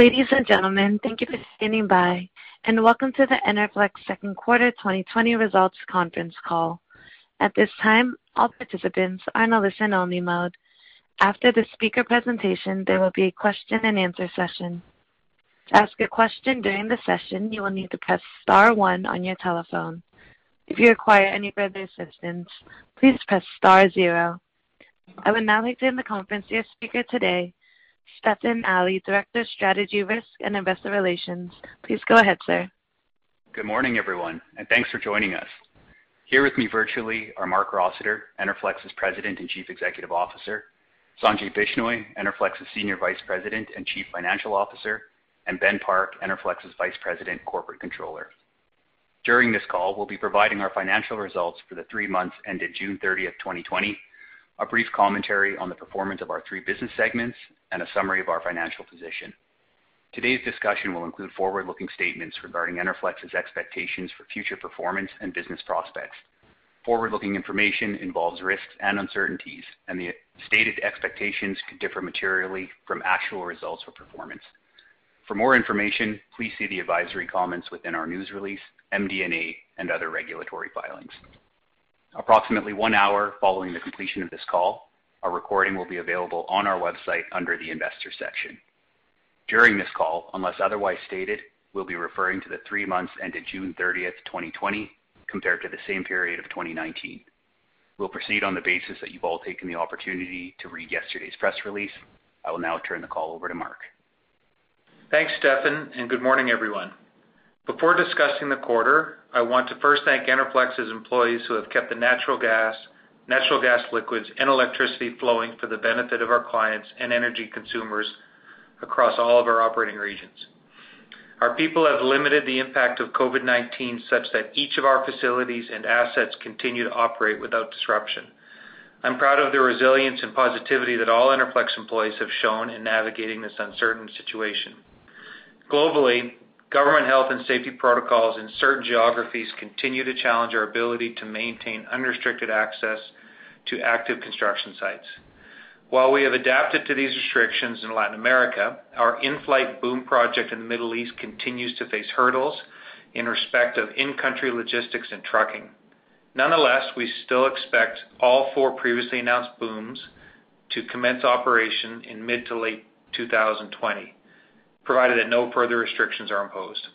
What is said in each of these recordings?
Ladies and gentlemen, thank you for standing by, and welcome to the Enerflex second quarter 2020 results conference call. At this time, all participants are in a listen-only mode. After the speaker presentation, there will be a question and answer session. To ask a question during the session, you will need to press star one on your telephone. If you require any further assistance, please press star zero. I would now like to hand the conference to your speaker today, Stefan Ali, Director of Strategy, Risk, and Investor Relations. Please go ahead, sir. Good morning, everyone, and thanks for joining us. Here with me virtually are Marc Rossiter, Enerflex's President and Chief Executive Officer, Sanjay Bishnoi, Enerflex's Senior Vice President and Chief Financial Officer, and Ben Park, Enerflex's Vice President, Corporate Controller. During this call, we'll be providing our financial results for the three months ended June 30th, 2020, a brief commentary on the performance of our three business segments, and a summary of our financial position. Today's discussion will include forward-looking statements regarding Enerflex's expectations for future performance and business prospects. Forward-looking information involves risks and uncertainties, and the stated expectations could differ materially from actual results or performance. For more information, please see the advisory comments within our news release, MD&A, and other regulatory filings. Approximately one hour following the completion of this call, a recording will be available on our website under the investor section. During this call, unless otherwise stated, we'll be referring to the three months ended June 30th, 2020, compared to the same period of 2019. We'll proceed on the basis that you've all taken the opportunity to read yesterday's press release. I will now turn the call over to Marc. Thanks, Stefan, and good morning, everyone. Before discussing the quarter, I want to first thank Enerflex's employees who have kept the natural gas, natural gas liquids, and electricity flowing for the benefit of our clients and energy consumers across all of our operating regions. Our people have limited the impact of COVID-19 such that each of our facilities and assets continue to operate without disruption. I'm proud of the resilience and positivity that all Enerflex employees have shown in navigating this uncertain situation. Globally, government health and safety protocols in certain geographies continue to challenge our ability to maintain unrestricted access to active construction sites. While we have adapted to these restrictions in Latin America, our in-flight BOOM project in the Middle East continues to face hurdles in respect of in-country logistics and trucking. Nonetheless, we still expect all four previously announced BOOMs to commence operation in mid to late 2020, provided that no further restrictions are imposed.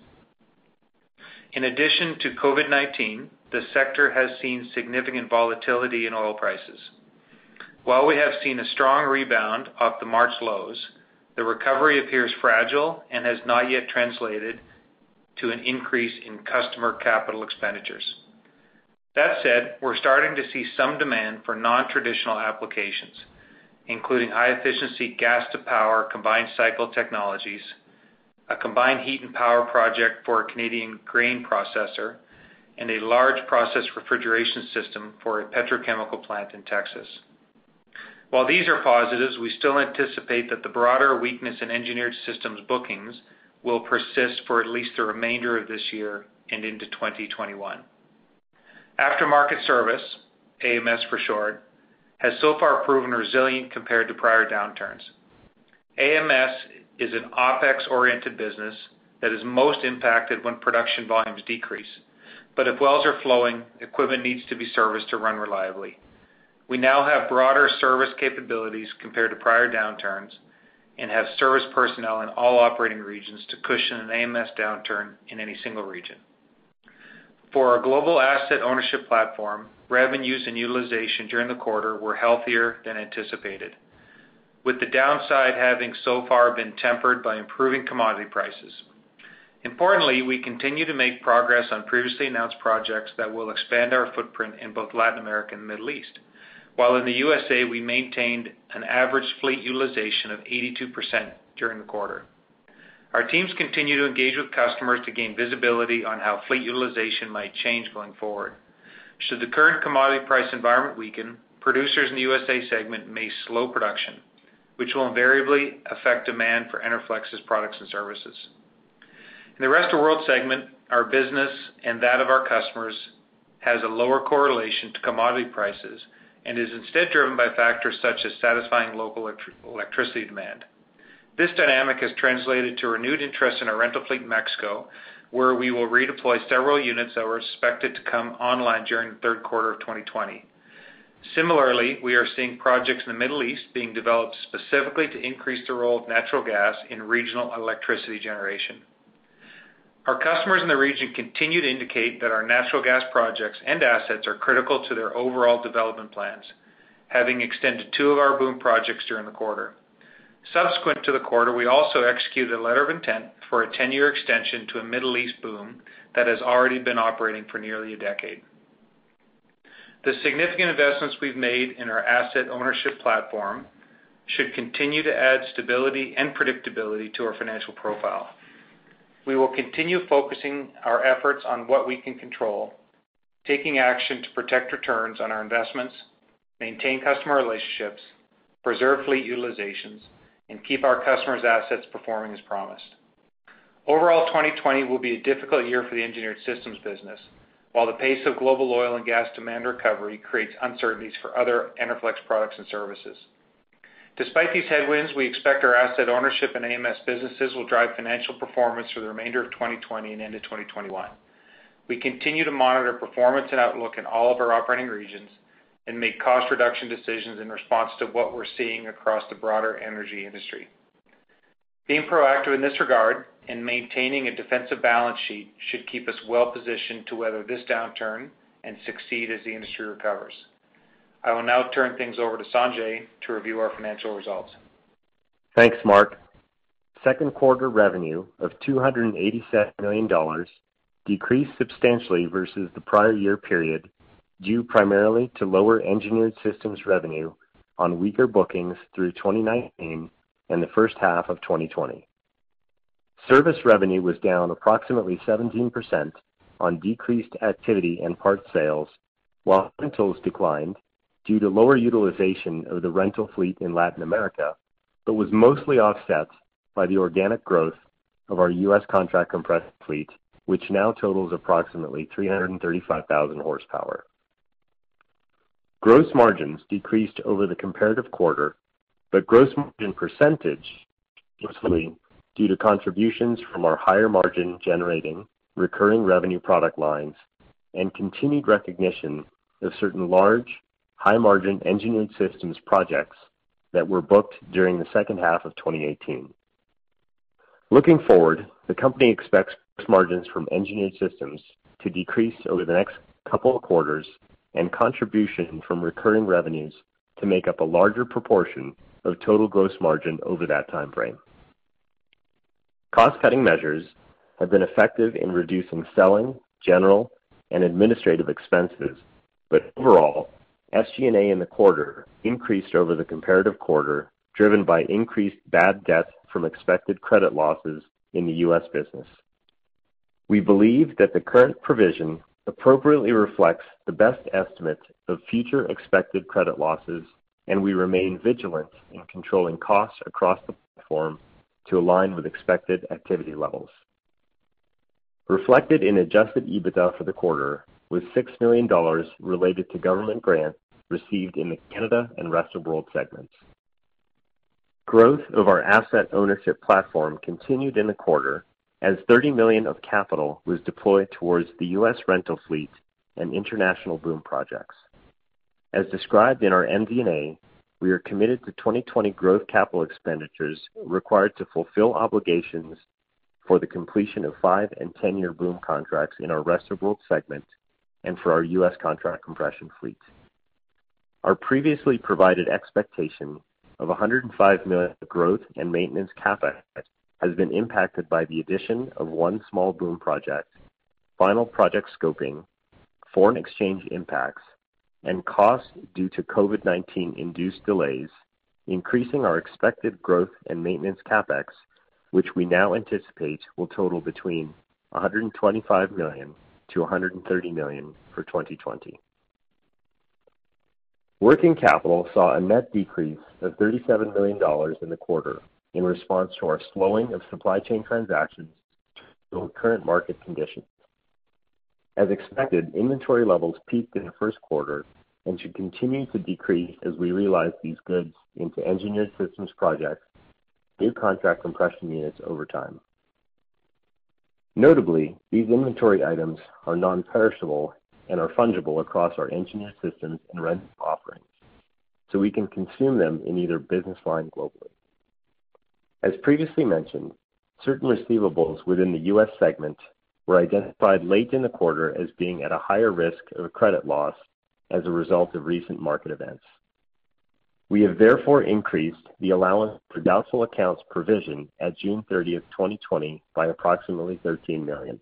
In addition to COVID-19, the sector has seen significant volatility in oil prices. While we have seen a strong rebound off the March lows, the recovery appears fragile and has not yet translated to an increase in customer capital expenditures. That said, we're starting to see some demand for non-traditional applications, including high-efficiency gas-to-power combined cycle technologies, a combined heat and power project for a Canadian grain processor, and a large process refrigeration system for a petrochemical plant in Texas. While these are positives, we still anticipate that the broader weakness in Engineered Systems bookings will persist for at least the remainder of this year and into 2021. After-Market Service, AMS for short, has so far proven resilient compared to prior downturns. AMS is an OpEx-oriented business that is most impacted when production volumes decrease. But if wells are flowing, equipment needs to be serviced to run reliably. We now have broader service capabilities compared to prior downturns and have service personnel in all operating regions to cushion an AMS downturn in any single region. For our global asset ownership platform, revenues and utilization during the quarter were healthier than anticipated, with the downside having so far been tempered by improving commodity prices. Importantly, we continue to make progress on previously announced projects that will expand our footprint in both Latin America and the Middle East. While in the USA, we maintained an average fleet utilization of 82% during the quarter. Our teams continue to engage with customers to gain visibility on how fleet utilization might change going forward. Should the current commodity price environment weaken, producers in the USA segment may slow production, which will invariably affect demand for Enerflex's products and services. In the Rest of the World segment, our business and that of our customers has a lower correlation to commodity prices and is instead driven by factors such as satisfying local electricity demand. This dynamic has translated to renewed interest in our rental fleet in Mexico, where we will redeploy several units that were expected to come online during the third quarter of 2020. Similarly, we are seeing projects in the Middle East being developed specifically to increase the role of natural gas in regional electricity generation. Our customers in the region continue to indicate that our natural gas projects and assets are critical to their overall development plans, having extended two of our BOOM projects during the quarter. Subsequent to the quarter, we also executed a letter of intent for a 10-year extension to a Middle East BOOM that has already been operating for nearly a decade. The significant investments we've made in our asset ownership platform should continue to add stability and predictability to our financial profile. We will continue focusing our efforts on what we can control, taking action to protect returns on our investments, maintain customer relationships, preserve fleet utilizations, and keep our customers' assets performing as promised. Overall, 2020 will be a difficult year for the Engineered Systems business, while the pace of global oil and gas demand recovery creates uncertainties for other Enerflex products and services. Despite these headwinds, we expect our asset ownership and AMS businesses will drive financial performance for the remainder of 2020 and into 2021. We continue to monitor performance and outlook in all of our operating regions and make cost reduction decisions in response to what we're seeing across the broader energy industry. Being proactive in this regard and maintaining a defensive balance sheet should keep us well-positioned to weather this downturn and succeed as the industry recovers. I will now turn things over to Sanjay to review our financial results. Thanks, Marc. Second quarter revenue of $287 million decreased substantially versus the prior year period, due primarily to lower Engineered Systems revenue on weaker bookings through 2019 and the first half of 2020. Service revenue was down approximately 17% on decreased activity and parts sales, while rentals declined due to lower utilization of the rental fleet in Latin America, but was mostly offset by the organic growth of our U.S. contract compression fleet, which now totals approximately 335,000 horsepower. Gross margins decreased over the comparative quarter, but gross margin percentage, mostly due to contributions from our higher margin generating recurring revenue product lines and continued recognition of certain large, high-margin Engineered Systems projects that were booked during the second half of 2018. Looking forward, the company expects margins from Engineered Systems to decrease over the next couple of quarters and contribution from recurring revenues to make up a larger proportion of total gross margin over that time frame. Cost-cutting measures have been effective in reducing selling, general, and administrative expenses, but overall, SG&A in the quarter increased over the comparative quarter, driven by increased bad debt from expected credit losses in the U.S. business. We believe that the current provision appropriately reflects the best estimate of future expected credit losses, and we remain vigilant in controlling costs across the platform to align with expected activity levels. Reflected in adjusted EBITDA for the quarter was $6 million related to government grants received in the Canada and Rest of World segments. Growth of our asset ownership platform continued in the quarter as 30 million of capital was deployed towards the U.S. rental fleet and international BOOM projects. As described in our MD&A, we are committed to 2020 growth capital expenditures required to fulfill obligations for the completion of five and 10-year BOOM contracts in our Rest of World segment and for our U.S. contract compression fleet. Our previously provided expectation of $105 million of growth and maintenance CapEx has been impacted by the addition of one small BOOM project, final project scoping, foreign exchange impacts, and costs due to COVID-19 induced delays, increasing our expected growth and maintenance CapEx which we now anticipate will total between $125 million-$130 million for 2020. Working capital saw a net decrease of $37 million in the quarter in response to our slowing of supply chain transactions to current market conditions. As expected, inventory levels peaked in the first quarter and should continue to decrease as we realize these goods into Engineered Systems projects, new contract compression units over time. Notably, these inventory items are non-perishable and are fungible across our Engineered Systems and rental offerings, so we can consume them in either business line globally. As previously mentioned, certain receivables within the U.S. segment were identified late in the quarter as being at a higher risk of credit loss as a result of recent market events. We have therefore increased the allowance for doubtful accounts provision at June 30, 2020 by approximately 13 million.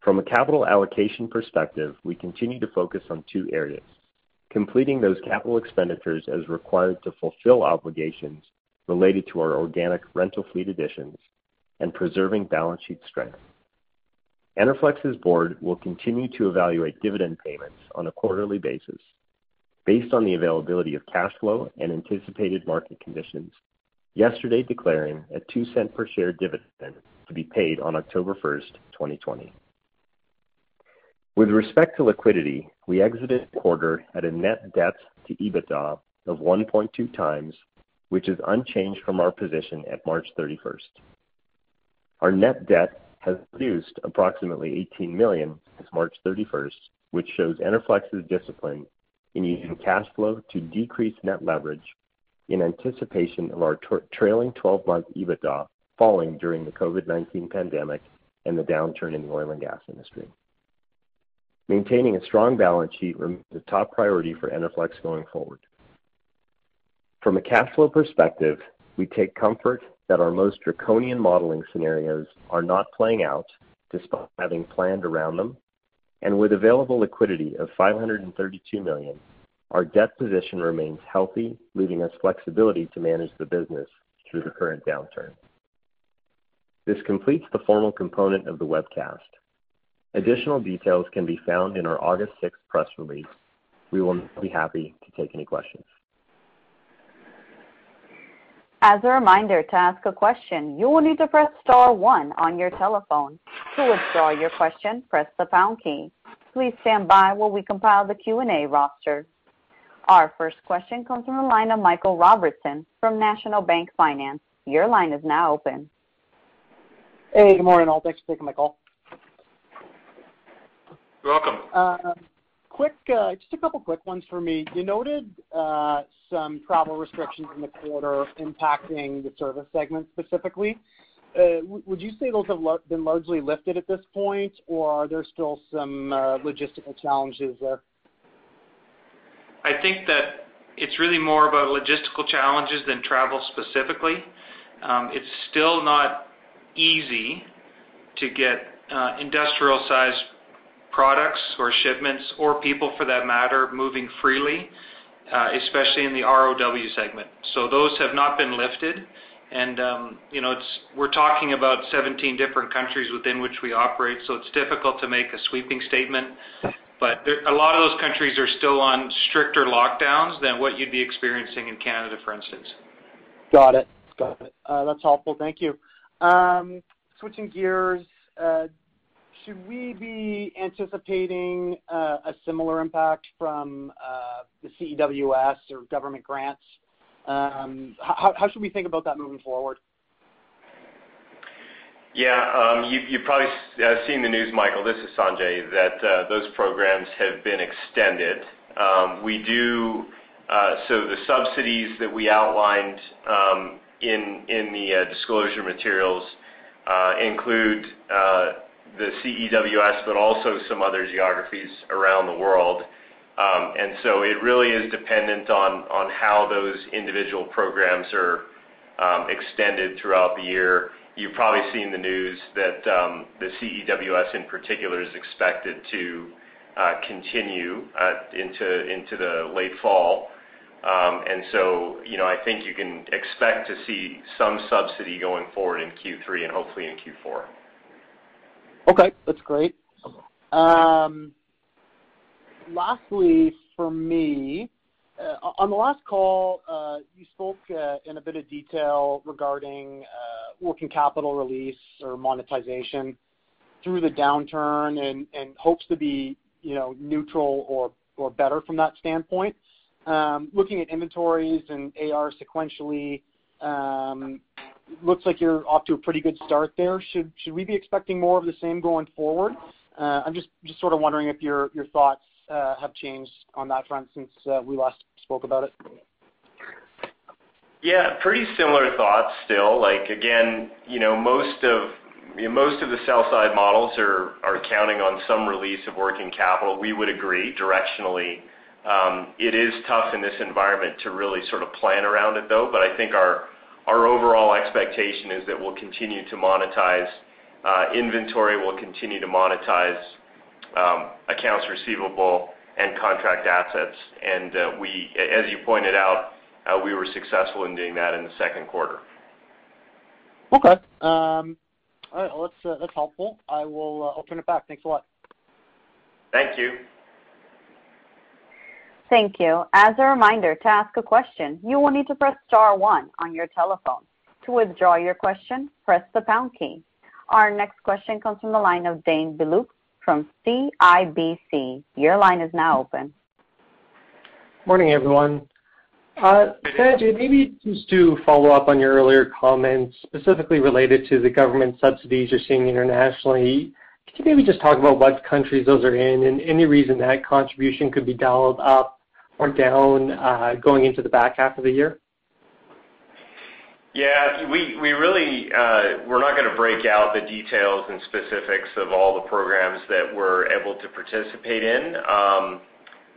From a capital allocation perspective, we continue to focus on two areas, completing those capital expenditures as required to fulfill obligations related to our organic rental fleet additions and preserving balance sheet strength. Enerflex's board will continue to evaluate dividend payments on a quarterly basis based on the availability of cash flow and anticipated market conditions, yesterday declaring a $0.02 per share dividend to be paid on October 1st, 2020. With respect to liquidity, we exited the quarter at a net debt to EBITDA of 1.2 times, which is unchanged from our position at March 31st. Our net debt has reduced approximately 18 million since March 31st, which shows Enerflex's discipline in using cash flow to decrease net leverage in anticipation of our trailing 12-month EBITDA falling during the COVID-19 pandemic and the downturn in the oil and gas industry. Maintaining a strong balance sheet remains a top priority for Enerflex going forward. From a cash flow perspective, we take comfort that our most draconian modeling scenarios are not playing out despite having planned around them. And with available liquidity of 532 million, our debt position remains healthy, leaving us flexibility to manage the business through the current downturn. This completes the formal component of the webcast. Additional details can be found in our August 6th press release. We will be happy to take any questions. As a reminder, to ask a question, you will need to press star one on your telephone. To withdraw your question, press the pound key. Please stand by while we compile the Q&A roster. Our first question comes from the line of Michael Robertson from National Bank Financial. Your line is now open. Hey, good morning, all. Thanks for taking my call. You're welcome. Uh, Uh, just a couple quick ones for me. You noted uh, some travel restrictions in the quarter impacting the service segment specifically. Uh, would you say those have been largely lifted at this point, or are there still some logistical challenges there? I think that it's really more about logistical challenges than travel specifically. Um, it's still not easy to get industrial-sized products or shipments, or people for that matter, moving freely, uh, especially in the ROW segment. So those have not been lifted, and um, we're talking about 17 different countries within which we operate, so it's difficult to make a sweeping statement. But a lot of those countries are still on stricter lockdowns than what you'd be experiencing in Canada, for instance. Got it. Got it. Uh that's helpful. Thank you. Um, switching gears, uh, should we be anticipating uh, a similar impact from uh, the CEWS or government grants? Um, how should we think about that moving forward? Yeah. Um, You've probably uh, seen the news, Michael, this is Sanjay, that those programs have been extended. Um we do uh so the subsidies that we outlined um, in the disclosure materials include the CEWS, but also some other geographies around the world. Um and so it really is dependent on how those individual programs are extended throughout the year. You've probably seen the news that the CEWS in particular is expected to continue into the late fall. Um and so you know I think you can expect to see some subsidy going forward in Q3 and hopefully in Q4. Okay, that's great. Um, lastly for me, uh, on the last call, uh, you spoke uh, in a bit of detail regarding working capital release or monetization through the downturn and and hopes to be you know, neutral or better from that standpoint. Um, looking at inventories and AR sequentially, um, looks like you're off to a pretty good start there. Should we be expecting more of the same going forward? Uh, I'm just sort of wondering if your thoughts uh, have changed on that front since uh, we last spoke about it. Yeah, pretty similar thoughts still. Like again, you know, most of the sell side models are counting on some release of working capital. We would agree directionally. Um, it is tough in this environment to really sort of plan around it, though. But I think our overall expectation is that we'll continue to monetize uh, inventory, we'll continue to monetize um, accounts receivable and contract assets. And uh, as you pointed out, uh, we were successful in doing that in the second quarter. Okay. Um, all right. Well, that's helpful. I will turn it back. Thanks a lot. Thank you. Thank you. As a reminder, to ask a question, you will need to press star one on your telephone. To withdraw your question, press the pound key. Our next question comes from the line of Dane Beluk from CIBC. Your line is now open. Morning, everyone. Uh, Sanjay, maybe just to follow up on your earlier comments, specifically related to the government subsidies you're seeing internationally, could you maybe just talk about what countries those are in and any reason that contribution could be dialed up or down uh, going into the back half of the year? Yeah. we really, uh, we're not going to break out the details and specifics of all the programs that we're able to participate in. Um,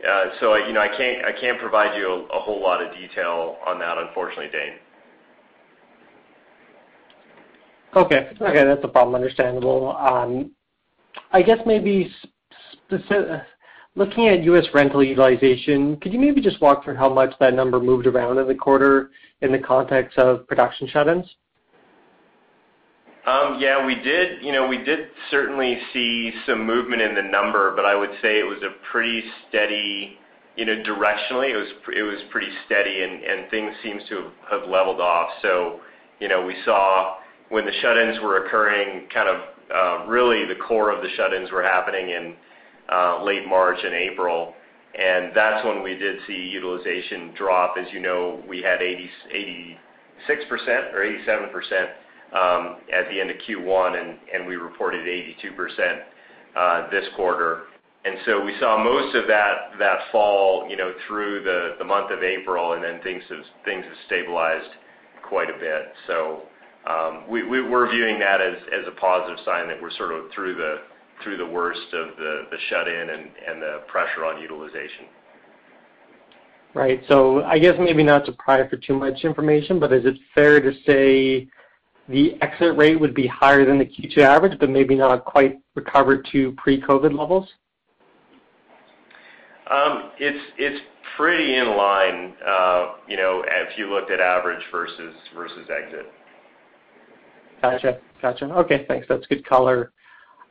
uh, so I can't provide you a whole lot of detail on that, unfortunately, Dane. Okay. That's a problem. Understandable. Um, I guess maybe looking at U.S. rental utilization, could you maybe just walk through how much that number moved around in the quarter in the context of production shut-ins? Um, yeah, we did you know, we did certainly see some movement in the number, but I would say it was a pretty steady you know, directionally. It was it was pretty steady, and things seems to have leveled off. So, you know, we saw when the shut-ins were occurring, kind of uh, really the core of the shut-ins were happening in Uh, late March and April, and that's when we did see utilization drop. As you know, we had 86% or 87% um, at the end of Q1, and we reported 82% uh, this quarter. And so we saw most of that fall through the month of April, and then things have stabilized quite a bit. So um We're viewing that as a positive sign that we're sort of through the worst of the shut-in and the pressure on utilization. Right. So I guess maybe not to pry for too much information, but is it fair to say the exit rate would be higher than the Q2 average, but maybe not quite recovered to pre-COVID levels? It's pretty in line uh, you know, if you looked at average versus exit. Got you. Okay, thanks. That's good color.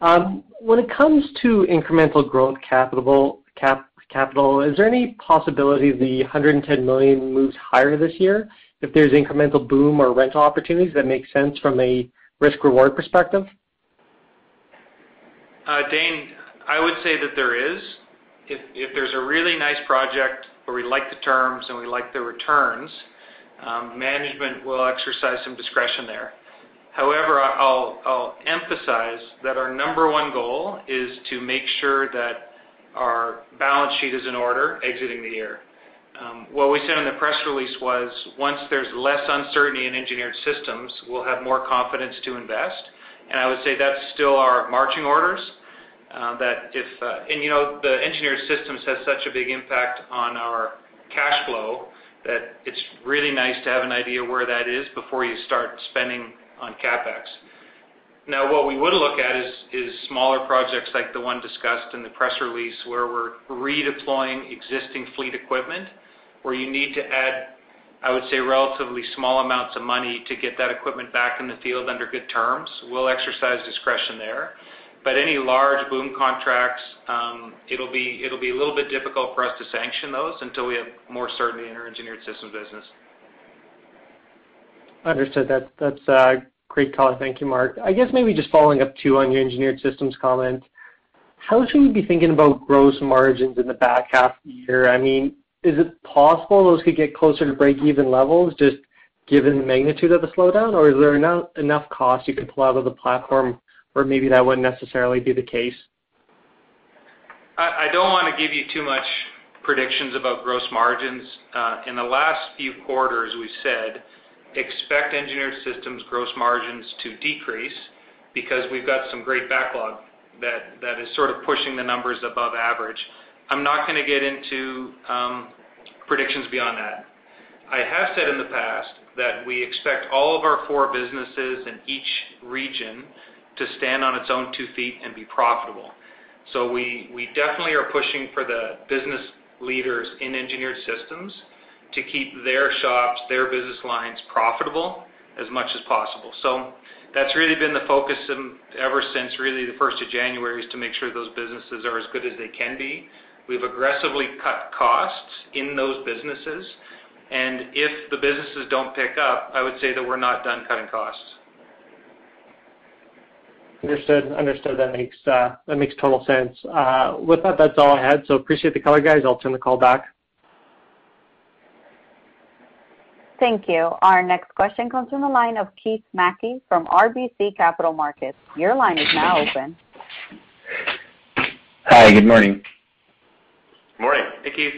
Um, when it comes to incremental growth capital, is there any possibility the 110 million moves higher this year if there's incremental boom or rental opportunities that make sense from a risk-reward perspective? Uh, Dane, I would say that there is. If there's a really nice project where we like the terms and we like the returns, um, management will exercise some discretion there. However, I'll emphasize that our number one goal is to make sure that our balance sheet is in order exiting the year. Um, what we said in the press release was, once there's less uncertainty in Engineered Systems, we'll have more confidence to invest. And I would say that's still our marching orders. Uh, that if uh, and you know, the Engineered Systems has such a big impact on our cash flow that it's really nice to have an idea where that is before you start spending on CapEx. Now, what we would look at is smaller projects like the one discussed in the press release, where we're redeploying existing fleet equipment where you need to add, I would say, relatively small amounts of money to get that equipment back in the field under good terms, we'll exercise discretion there. But any large BOOM contracts, um, it'll be a little bit difficult for us to sanction those until we have more certainty in our Engineered Systems business. Understood. That's a great color. Thank you, Marc. I guess maybe just following up too on your Engineered Systems comment, how should we be thinking about gross margins in the back half of the year? I mean, is it possible those could get closer to break-even levels just given the magnitude of the slowdown? Or is there enough cost you can pull out of the platform where maybe that wouldn't necessarily be the case? I don't wanna give you too much predictions about gross margins. Uh, in the last few quarters, we said, expect Engineered Systems gross margins to decrease because we've got some great backlog that is sort of pushing the numbers above average. I'm not gonna get into um, predictions beyond that. I have said in the past that we expect all of our four businesses in each region to stand on its own two feet and be profitable. So we definitely are pushing for the business leaders in Engineered Systems to keep their shops, their business lines profitable as much as possible. So that's really been the focus ever since really the first of January, is to make sure those businesses are as good as they can be. We've aggressively cut costs in those businesses, and if the businesses don't pick up, I would say that we're not done cutting costs. Understood. Understood. That makes uh, that makes total sense. Uh, with that, that's all I had, so appreciate the color, guys. I'll turn the call back. Thank you. Our next question comes from the line of Keith Mackey from RBC Capital Markets. Your line is now open. Hi, good morning. Morning. Hey, Keith.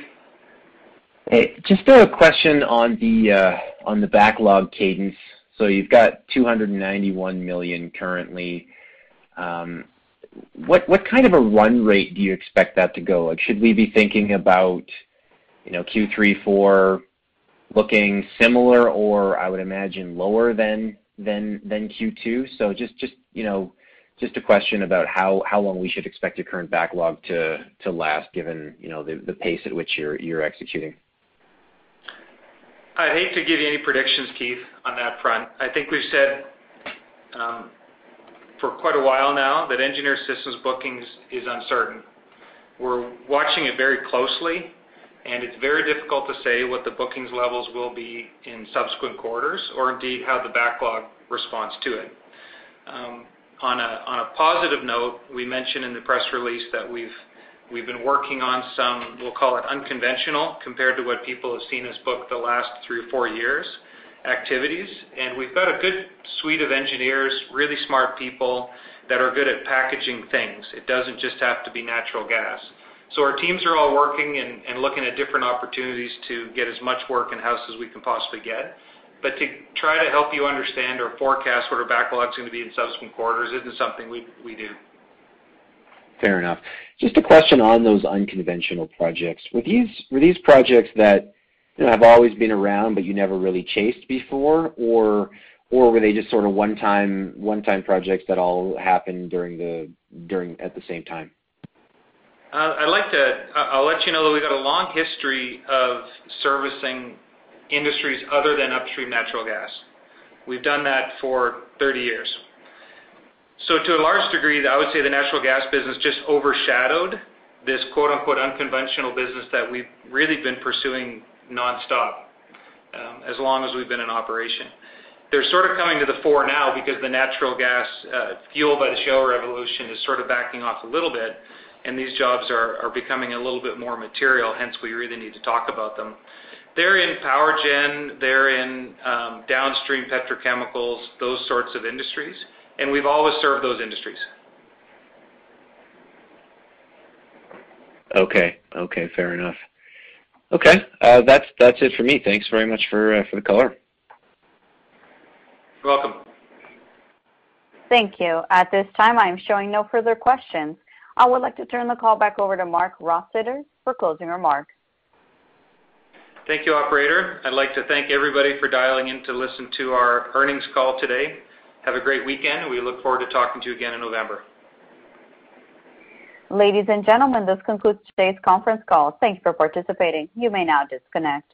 Hey, just a question on the uh, backlog cadence. So you've got 291 million currently. Um, what kind of a run rate do you expect that to go? Like, should we be thinking about, you know, Q3, Q4 looking similar or I would imagine lower than Q2? Just, you know, just a question about how long we should expect your current backlog to last given, you know, the pace at which you're executing. I'd hate to give you any predictions, Keith, on that front. I think we've said um, for quite a while now that Engineered Systems bookings is uncertain. We're watching it very closely, and it's very difficult to say what the bookings levels will be in subsequent quarters or indeed how the backlog responds to it. Um, on a positive note, we mentioned in the press release that we've we've been working on some, we'll call it unconventional compared to what people have seen us book the last three or four years activities. And we've got a good suite of engineers, really smart people that are good at packaging things. It doesn't just have to be natural gas. So our teams are all working and looking at different opportunities to get as much work in-house as we can possibly get. But to try to help you understand or forecast what our backlog's gonna be in subsequent quarters isn't something we do. Fair enough. Just a question on those unconventional projects. Were these projects that, you know, have always been around, but you never really chased before? Or were they just sort of one-time projects that all happened during the during at the same time? Uh, uh, I'll let you know that we've got a long history of servicing industries other than upstream natural gas. We've done that for 30 years. So to a large degree, I would say the natural gas business just overshadowed this quote-unquote unconventional business that we've really been pursuing nonstop, um, as long as we've been in operation. They're sort of coming to the fore now because the natural gas, uh, fueled by the shale revolution is sort of backing off a little bit, and these jobs are becoming a little bit more material, hence we really need to talk about them. They're in power gen, they're in um, downstream petrochemicals, those sorts of industries, and we've always served those industries. Okay. Okay, fair enough. Okay, uh, that's that's it for me. Thanks very much uh, for the color. You're welcome. Thank you. At this time, I am showing no further questions. I would like to turn the call back over to Marc Rossiter for closing remarks. Thank you, operator. I'd like to thank everybody for dialing in to listen to our earnings call today. Have a great weekend, and we look forward to talking to you again in November. Ladies and gentlemen, this concludes today's conference call. Thank you for participating. You may now disconnect.